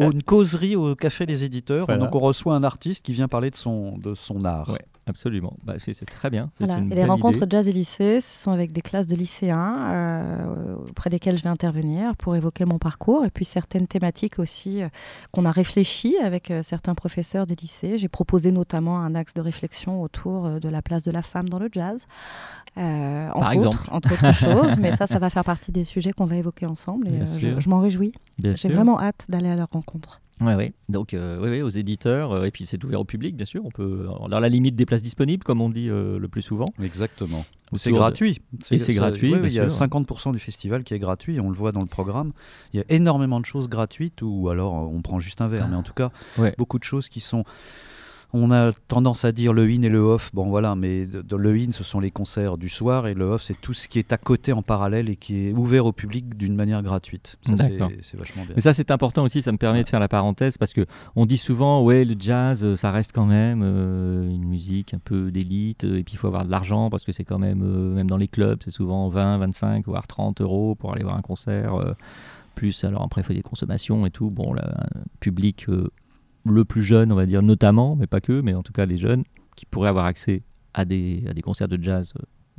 une causerie au café des éditeurs. Donc on reçoit un artiste qui vient parler de son de son art. Absolument, bah, c'est très bien. et les rencontres jazz et lycée, ce sont avec des classes de lycéens euh, auprès desquels je vais intervenir pour évoquer mon parcours et puis certaines thématiques aussi euh, qu'on a réfléchi avec euh, certains professeurs des lycées. J'ai proposé notamment un axe de réflexion autour de la place de la femme dans le jazz, Par exemple. entre autres choses, mais ça, ça va faire partie des sujets qu'on va évoquer ensemble et je, m'en réjouis. J'ai vraiment hâte d'aller à leur rencontre. Oui, oui. Donc, euh, oui, aux éditeurs. Euh, et puis, c'est ouvert au public, bien sûr. On peut, dans la limite des places disponibles, comme on dit euh, le plus souvent. Exactement. C'est gratuit. Et c'est gratuit. il y a 50% du festival qui est gratuit. On le voit dans le programme. Il y a énormément de choses gratuites ou alors on prend juste un verre. Mais en tout cas, beaucoup de choses qui sont on a tendance à dire le in et le off, bon voilà, mais dans le in, ce sont les concerts du soir et le off, c'est tout ce qui est à côté en parallèle et qui est ouvert au public d'une manière gratuite. Ça, c'est vachement bien. Mais ça, c'est important aussi, ça me permet de faire la parenthèse parce que on dit souvent, ouais, le jazz, euh, ça reste quand même euh, une musique un peu d'élite et puis il faut avoir de l'argent parce que c'est quand même, euh, même dans les clubs, c'est souvent 20, 25, voire 30 euros pour aller voir un concert. plus, alors après, il faut des consommations et tout. Bon, le public le plus jeune, on va dire notamment, mais pas que, mais en tout cas les jeunes, qui pourraient avoir accès à des, à des concerts de jazz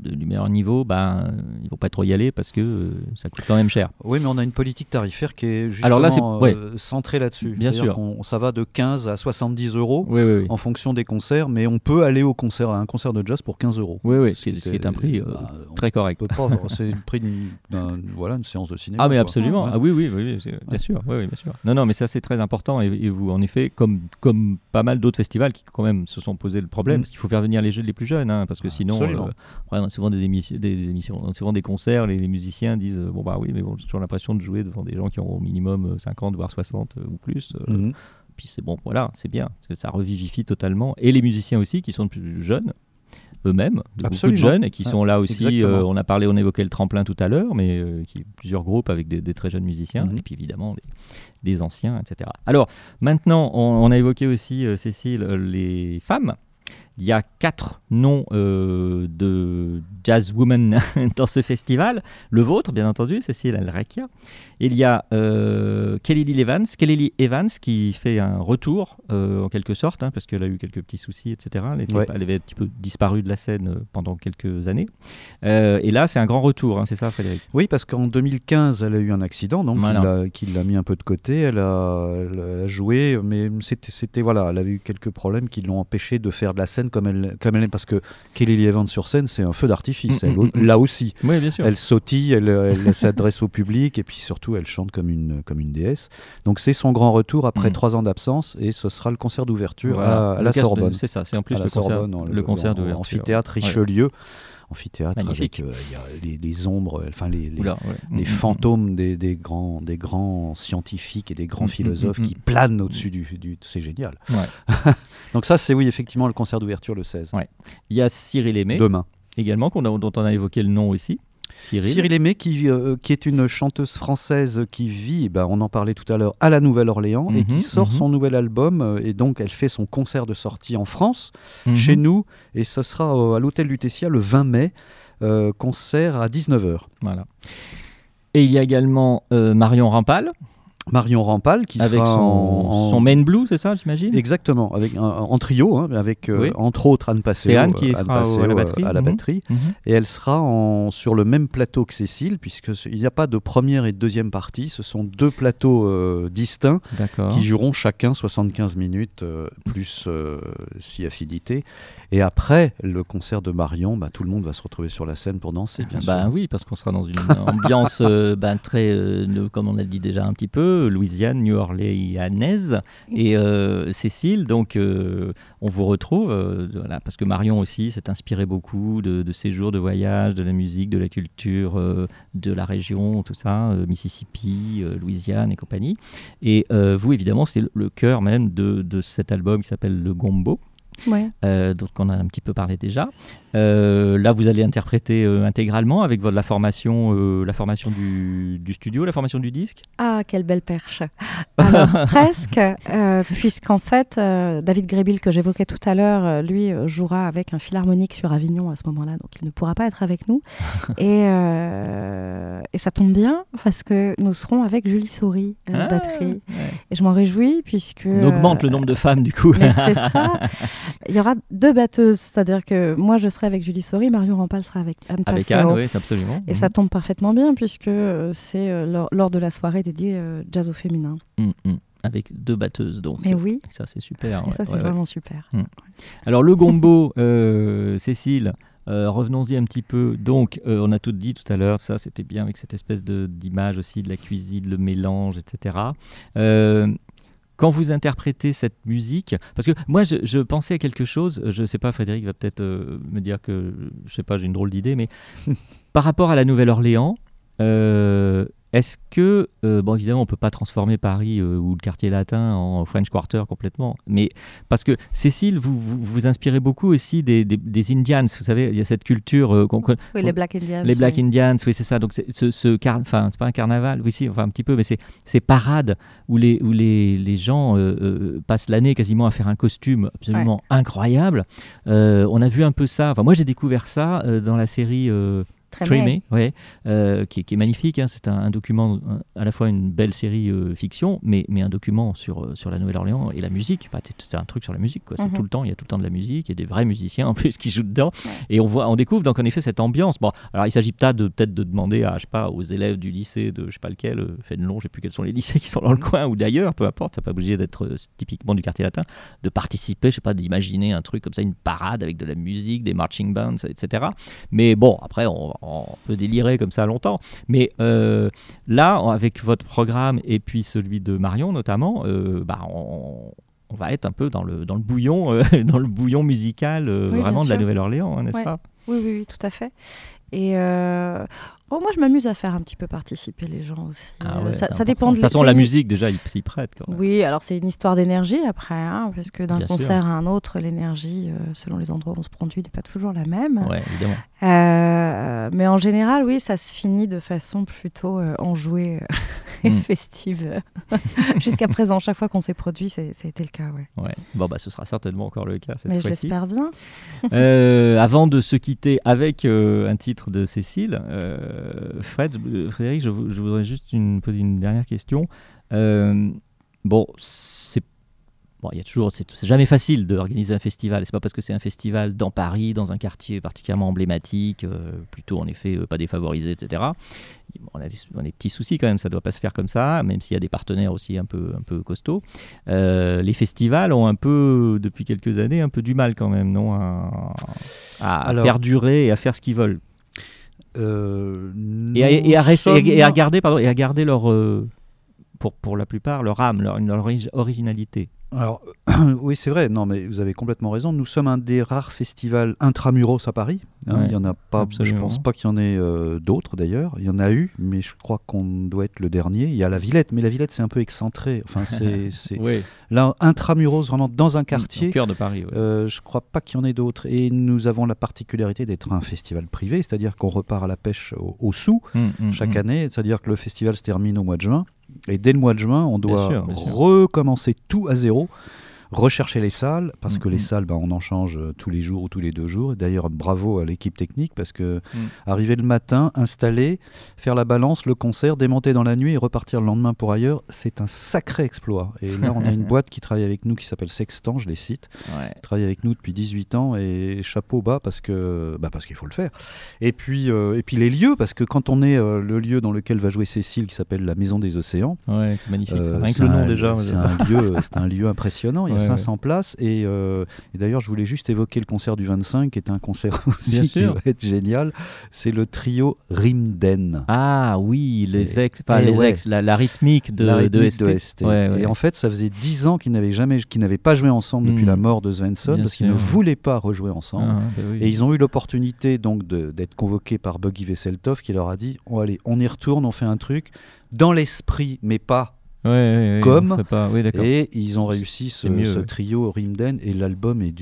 euh, du meilleur niveau, ben, ils vont pas trop y aller parce que euh, ça coûte quand même cher. Oui, mais on a une politique tarifaire qui est justement Alors là, euh, centrée là-dessus. Bien sûr. ça va de 15 à 70 euros oui, en fonction des concerts, mais on peut aller au concert, à un concert de jazz pour 15 euros. Oui, oui, ce qui est, un prix euh, bah, très correct. C'est le prix d'une voilà, une séance de cinéma. Ah, mais absolument. Ah, oui, oui, oui, bien, sûr, oui, bien sûr. Non, non, mais ça c'est très important. Et, vous, en effet, comme, comme pas mal d'autres festivals qui quand même se sont posé le problème, mm. parce qu'il faut faire venir les jeunes les plus jeunes, hein, parce que sinon, souvent des émissions des émissions, souvent des concerts, les, musiciens disent euh, bon bah oui, mais bon, j'ai toujours l'impression de jouer devant des gens qui ont au minimum 50 euh, voire 60 euh, ou plus. Mhm. Puis c'est bon, voilà, c'est bien, ça revivifie totalement. Et les musiciens aussi qui sont plus jeunes eux-mêmes, beaucoup de jeunes et qui sont là aussi. on a parlé, on évoquait le tremplin tout à l'heure, mais qui plusieurs groupes avec des, très jeunes musiciens mhm. et puis évidemment des, anciens, etc. Alors maintenant, on, on a évoqué aussi Cécile les femmes il y a quatre noms euh, de jazz woman dans ce festival. Le vôtre, bien entendu, Cécile Alrakia. Il y a euh, Kelly Lee Evans, Kelly Lee Evans qui fait un retour euh, en quelque sorte, hein, parce qu'elle a eu quelques petits soucis, etc. Elle, était Ouais. pas- elle avait un petit peu disparu de la scène euh, pendant quelques années. Et là, c'est un grand retour, hein, c'est ça, Frédéric? Oui, parce qu'en 2015, elle a eu un accident, donc Voilà. qui l'a- mis un peu de côté. Elle a, elle a joué, mais c'était, voilà, elle avait eu quelques problèmes qui l'ont empêché de faire de la scène comme elle, comme elle aime, parce que Kelly Lee Evans sur scène, c'est un feu d'artifice. Mm, mm, mm. Là aussi, Oui, bien sûr. elle sautille, elle, elle s'adresse au public, et puis surtout, elle chante comme une, comme une déesse. Donc c'est son grand retour après trois ans d'absence, et ce sera le concert d'ouverture Voilà. à, la Sorbonne. C'est ça, c'est en plus le concert, en- le concert d'ouverture. Amphithéâtre Ouais. Amphithéâtre Magnifique. avec euh, il y a les, les ombres, enfin les, les- Oula, ouais. les Mm, mm, fantômes des, des grands, des grands scientifiques et des grands Mm, mm, philosophes mm, qui planent au-dessus du, du- C'est génial. Ouais. Donc ça, c'est oui, effectivement, le concert d'ouverture le 16. Ouais. Il y a Cyril Aimé Demain. également, a- dont on a évoqué le nom aussi. Cyril. Cyril Aimé, qui, euh, qui est une chanteuse française qui vit, eh ben, on en parlait tout à l'heure, à la Nouvelle-Orléans et Mhm, qui sort mhm. son nouvel album. euh, et donc, elle fait son concert de sortie en France, Mhm. chez nous. Et ce sera à l'Hôtel Lutetia le 20 mai, euh, concert à 19h. Voilà. Et il y a également euh, Marion Rampal, Marion Rampal, qui avec sera son, en, son main blue, c'est ça, j'imagine? Exactement, avec un- en trio, hein, avec euh, entre autres Anne Passeo, C'est Anne qui euh, sera à la euh, batterie. à la Mhm. batterie. Mhm. Et elle sera en- sur le même plateau que Cécile, puisque ce- il n'y a pas de première et de deuxième partie. Ce sont deux plateaux euh, distincts qui joueront chacun 75 minutes, euh, plus si affinité. Et après le concert de Marion, bah, tout le monde va se retrouver sur la scène pour danser, bien Ben sûr. oui, parce qu'on sera dans une ambiance ben, très, comme on a dit déjà un petit peu, Louisiane, New Orleanaise et euh, Cécile. Donc euh, on vous retrouve, euh, voilà, parce que Marion aussi s'est inspirée beaucoup de, de ses jours de voyage, de la musique, de la culture, de la région, tout ça, Mississippi, Louisiane et compagnie. Et vous, évidemment, c'est le- cœur même de, de cet album qui s'appelle Le Gombo. Ouais. euh, dont on a un petit peu parlé déjà. Euh, là, vous allez interpréter euh, intégralement avec votre, la formation, euh, la formation du, du studio, la formation du disque? Ah, quelle belle perche. Alors, presque, puisqu'en fait, David Grébil, que j'évoquais tout à l'heure, lui jouera avec un philharmonique sur Avignon à ce moment-là, donc il ne pourra pas être avec nous. et, et ça tombe bien, parce que nous serons avec Julie Saury à la Ah, batterie. ouais. Et je m'en réjouis, puisque... On augmente le nombre de femmes du coup. C'est ça. Il y aura deux batteuses, c'est-à-dire que moi je serai avec Julie Saury, Marion Rampal sera avec Anne Avec Passero. Anne, oui, absolument. Et ça tombe parfaitement bien puisque euh, c'est euh, lors, lors de la soirée dédiée euh, jazz au féminin. Mm, mm. Avec deux batteuses, donc. Mais oui, Ça, c'est super. et ouais, ça c'est ouais, ouais. vraiment super. Alors le gombo, euh, Cécile, euh, revenons-y un petit peu. Donc, euh, on a tout dit tout à l'heure, ça c'était bien avec cette espèce de d'image aussi de la cuisine, le mélange, etc. Euh, quand vous interprétez cette musique, parce que moi je, je pensais à quelque chose, je ne sais pas, Frédéric va peut-être euh, me dire que, je sais pas, j'ai une drôle d'idée, mais par rapport à la Nouvelle-Orléans, euh, est-ce que, euh, bon évidemment on peut pas transformer Paris euh, ou le quartier latin en French Quarter complètement, mais parce que Cécile, vous vous, vous inspirez beaucoup aussi des, des, des Indians, vous savez, il y a cette culture euh, qu'on connaît. Oui, les Black Indians. Les Black oui. Indians, oui, c'est ça. Donc, c'est- ce, ce car... enfin, c'est pas un carnaval, oui, si, enfin, un petit peu, mais c'est ces parades où les, où les, les gens passent l'année quasiment à faire un costume absolument incroyable. On a vu un peu ça. Enfin, moi, j'ai découvert ça dans la série. Trémé, ouais, euh, qui, est- qui est magnifique. hein. C'est un, un document, un- à la fois une belle série euh, fiction, mais, mais un document sur, euh, sur la Nouvelle-Orléans et la musique. C'est- un truc sur la musique. quoi. C'est Mhm. tout le temps, il y a tout le temps de la musique et des vrais musiciens en plus qui jouent dedans. Et on, voit, on découvre donc en effet cette ambiance. Bon, alors il s'agit pas de peut-être de demander à, je sais pas, aux élèves du lycée de je sais pas lequel, euh, Fénelon, je sais plus quels sont les lycées qui sont dans le coin ou d'ailleurs, peu importe, c'est pas obligé d'être typiquement du quartier latin, de participer, je sais pas, d'imaginer un truc comme ça, une parade avec de la musique, des marching bands, etc. Mais bon, après, on, on peut délirer comme ça longtemps. Mais euh, là, avec votre programme et puis celui de Marion notamment, euh, bah, on, on va être un peu dans le, dans le bouillon, euh, dans le bouillon musical Oui, vraiment de la. Nouvelle-Orléans, hein, n'est-ce Ouais. pas? Oui, oui, oui, tout à fait. Et euh, oh, moi, je m'amuse à faire un petit peu participer les gens aussi. Ah ouais, ça, dépend de toute façon, la musique, déjà, il s'y prête. Quand même. Oui, alors c'est une histoire d'énergie après, hein, parce que d'un sûr. concert à un autre, l'énergie, euh, selon les endroits où on se produit, n'est pas toujours la même. Ouais, évidemment. Euh, mais en général, oui, ça se finit de façon plutôt euh, enjouée. très Mm. festive. Jusqu'à présent, chaque fois qu'on s'est produit, ça a été le cas. Ouais. Ouais. Bon, bah, ce sera certainement encore le cas cette Mais je l'espère bien. Euh, avant de se quitter avec euh, un titre de Cécile, euh, Fred, euh, Frédéric, je, vou- je voudrais juste une, poser une dernière question. Euh, bon, c'est bon, il y a toujours, c'est jamais facile d'organiser un festival. C'est pas parce que c'est un festival dans Paris, dans un quartier particulièrement emblématique, euh, plutôt en effet euh, pas défavorisé, etc. On a, des, on a des petits soucis quand même, ça doit pas se faire comme ça, même s'il y a des partenaires aussi un peu, un peu costauds. Euh, les festivals ont un peu, depuis quelques années, un peu du mal quand même, non à, à Alors- perdurer et à faire ce qu'ils veulent. Et à, et à nous rester, sommes- et à garder, pardon, et à garder leur, pour, pour la plupart, leur âme, leur, leur ori- originalité. Alors, oui, c'est vrai. Non, mais vous avez complètement raison. Nous sommes un des rares festivals intramuros à Paris. hein. Ouais, il y en a pas. absolument. Je pense pas qu'il y en ait euh, d'autres d'ailleurs. Il y en a eu, mais je crois qu'on doit être le dernier. Il y a la Villette, mais la Villette c'est un peu excentré. Enfin, c'est c'est- Oui, là intramuros, vraiment dans un quartier. au cœur de Paris. ouais. Euh, je crois pas qu'il y en ait d'autres. Et nous avons la particularité d'être un festival privé, c'est-à-dire qu'on repart à la pêche au, au sou Hum, hum, chaque hum. année, c'est-à-dire que le festival se termine au mois de juin. Et dès le mois de juin, on doit sûr, bien sûr. recommencer tout à zéro, rechercher les salles, parce que les salles, ben, on en change euh, tous les jours ou tous les deux jours. D'ailleurs, bravo à l'équipe technique, parce que Mhm. arriver le matin, installer, faire la balance, le concert, démonter dans la nuit et repartir le lendemain pour ailleurs, c'est un sacré exploit. Et là, on a une boîte qui travaille avec nous qui s'appelle Sextant, je les cite Ouais. travaille avec nous depuis 18 ans et chapeau bas parce que bah parce qu'il faut le faire. Et puis euh, et puis les lieux parce que quand on est euh, le lieu dans lequel va jouer Cécile qui s'appelle la Maison des Océans, Ouais, c'est magnifique. ça. Rien que c'est le nom un- déjà. c'est un lieu un lieu impressionnant. Il y a Ouais, 500 places et, euh, et d'ailleurs je voulais juste évoquer le concert du 25 qui est un concert aussi Bien qui sûr. va être génial. C'est le trio Rimden. Ah oui, les ex, les ouais. ex, la, la rythmique de, la de rythmique ST. de ST. Ouais, ouais. Et en fait, ça faisait 10 ans qu'ils n'avaient jamais, qu'ils n'avaient pas joué ensemble depuis Mm. la mort de Svensson Bien parce qu'ils ne voulaient pas rejouer ensemble. Ah, bah oui. Et ils ont eu l'opportunité donc d'être convoqués par Buggy Vesseltov qui leur a dit oh, allez, on y retourne, on fait un truc dans l'esprit, mais pas. Ouais, ouais, ouais, comme- on pas- oui. Et ils ont réussi ce, mieux, ce trio Rimden et l'album est,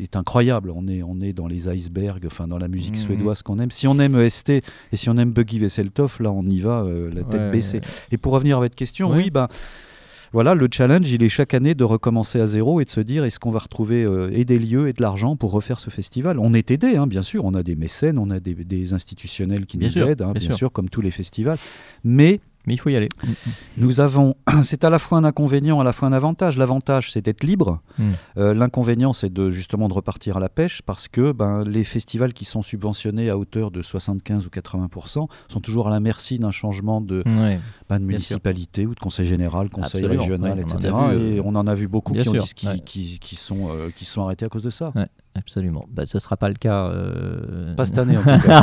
est incroyable. On est, on est dans les icebergs, enfin dans la musique Mhm. suédoise qu'on aime. Si on aime EST et si on aime Buggy Vesseltov, là on y va euh, la tête Ouais, baissée. Et pour revenir à votre question, Ouais. oui, ben. Voilà, le challenge, il est chaque année de recommencer à zéro et de se dire est-ce qu'on va retrouver euh, et des lieux et de l'argent pour refaire ce festival? On est aidé, hein, bien sûr, on a des mécènes, on a des, des institutionnels qui Bien nous sûr, aident, hein, bien bien, sûr. sûr. comme tous les festivals. Mais Mais il faut y aller. nous avons, c'est à la fois un inconvénient, à la fois un avantage. L'avantage, c'est d'être libre. Mm. Euh, L'inconvénient, c'est de justement de repartir à la pêche parce que ben, les festivals qui sont subventionnés à hauteur de 75 ou 80% sont toujours à la merci d'un changement de, ben, de Bien sûr. municipalité ou de conseil général, conseil Absolument, régional, ouais, etc. vu, euh, et on en a vu beaucoup qui, ont sûr, dit- qui, ouais. qui- qui sont, euh, qui sont arrêtés à cause de ça. Ouais. Absolument. Bah, ce ne sera pas le cas. euh, Pas cette année en tout cas.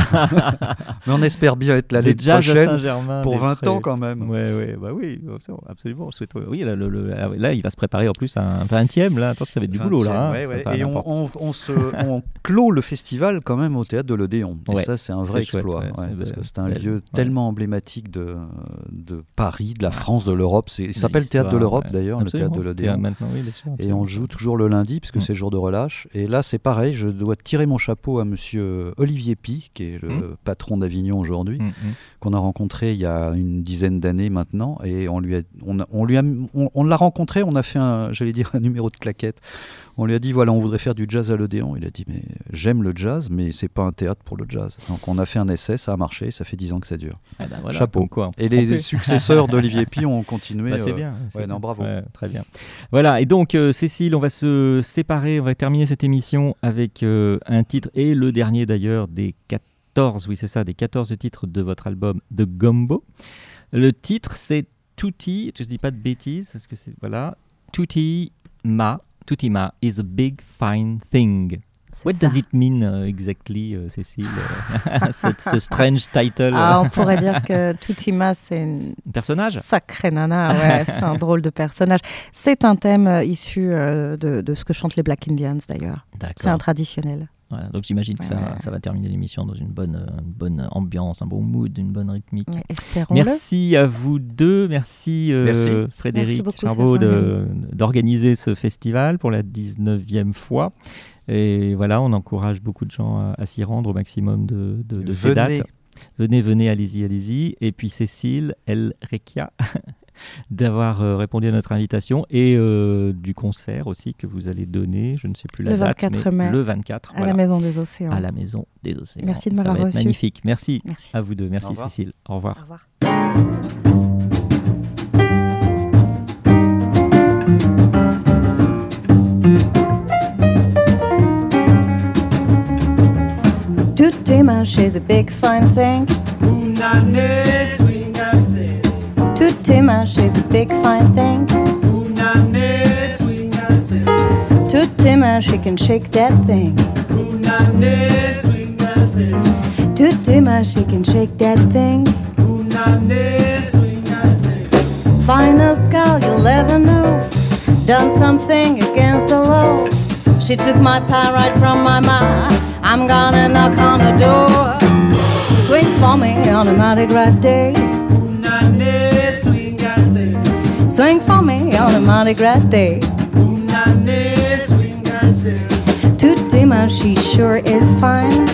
Mais on espère bien être l'année prochaine pour des 20 très- ans quand même. Ouais, ouais, bah oui, absolument. Oui, là, le- le- là, il va se préparer en plus à un 20e. Là, attention, ça va être du boulot là. hein. Ouais, ouais. Et on, on- on se, on clôt le festival quand même au théâtre de l'Odéon. Et ça, c'est un vrai chouette, exploit. parce que c'est un lieu tellement emblématique de, de Paris, de la France, de l'Europe. Il s'appelle Théâtre de l'Europe d'ailleurs, le théâtre de l'Odéon. Et on joue toujours le lundi, puisque Mm. c'est jour de relâche. Et là, c'est pareil, je dois tirer mon chapeau à monsieur Olivier Pi, qui est le Mm. patron d'Avignon aujourd'hui, Mm, mm. qu'on a rencontré il y a une dizaine d'années maintenant. Et on lui a, on, on lui a, on, on l'a rencontré, on a fait un, j'allais dire, un numéro de claquette. On lui a dit voilà, on voudrait faire du jazz à l'Odéon. Il a dit mais j'aime le jazz, mais c'est pas un théâtre pour le jazz. Donc on a fait un essai, ça a marché, ça fait dix ans que ça dure. Ah bah voilà, Chapeau. quoi, Et les successeurs d'Olivier Pi ont continué. Bah, c'est euh, bien. ouais, non, bravo. Ouais, très bien. Voilà, et donc euh, Cécile, on va se séparer, on va terminer cette émission avec euh, un titre, et le dernier d'ailleurs, des 14, oui c'est ça, des 14 titres de votre album The Gumbo. Le titre c'est Tutti, je dis pas de bêtises, parce que c'est, voilà, Tutti Ma, Tutti Ma is a big fine thing. What ça. does it mean uh, exactly, euh, Cécile, cette- ce strange title? Ah, on pourrait dire que Tutima, c'est une Personnage? Sacrée nana, ouais, c'est un drôle de personnage. C'est un thème euh, issu euh, de, de ce que chantent les Black Indians d'ailleurs. D'accord. C'est un traditionnel. Voilà, donc j'imagine que ça, Ouais. ça va terminer l'émission dans une bonne, euh, une bonne ambiance, un bon mood, une bonne rythmique. Merci à vous deux, merci, euh, Merci. Merci Frédéric beaucoup, Charbot d'organiser ce festival pour la 19e fois. Et voilà, on encourage beaucoup de gens à, à s'y rendre au maximum de, de, de ces Venez. dates. Venez, venez, allez-y, allez-y. Et puis Cécile El Rekia d'avoir euh, répondu à notre invitation et euh, du concert aussi que vous allez donner, je ne sais plus la Le date, 24 mais mai, le 24 à voilà, la Maison des Océans. à la Maison des Océans. Merci de m'avoir reçu. Magnifique, merci Merci. à vous deux, merci Au. Cécile, au revoir. Au revoir. Tout dimanche is a big fine thing. Tout dimanche is a big fine thing. Tout dimanche she can shake that thing. Tout dimanche she can shake that thing. Finest girl you'll ever know. Done something against the law. She took my pie right from my mouth. I'm gonna knock on the door. Swing for me on a Mardi Gras day. Swing for me on a Mardi Gras day. Tout dimanche she sure is fine.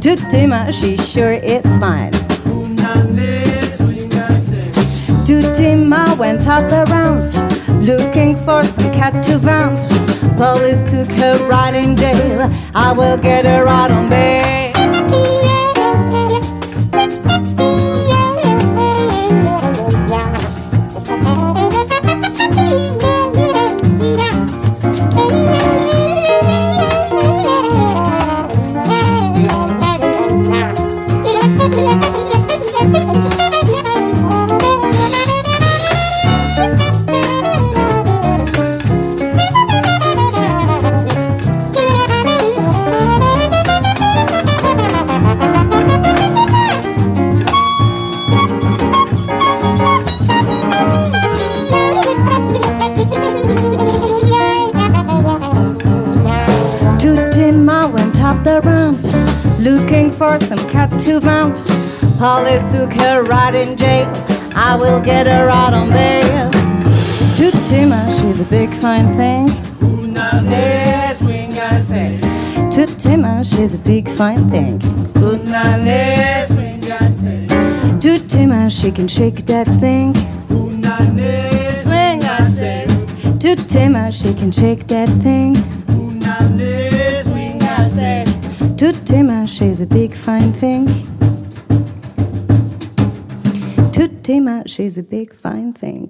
Tout dimanche she sure is fine. Tout dimanche went up the ramp looking for some cat to vamp. Police took her right in jail. I will get her out on bail. Police took her right in jail. I will get her out on bail. Tout dimanche is a big fine thing. Tout dimanche is a big fine thing. Tout dimanche she can shake that thing. Swing, I say. Tout dimanche she can shake that thing. Swing, I say. Tout dimanche is a big fine thing. Tout dimanche is a big fine thing.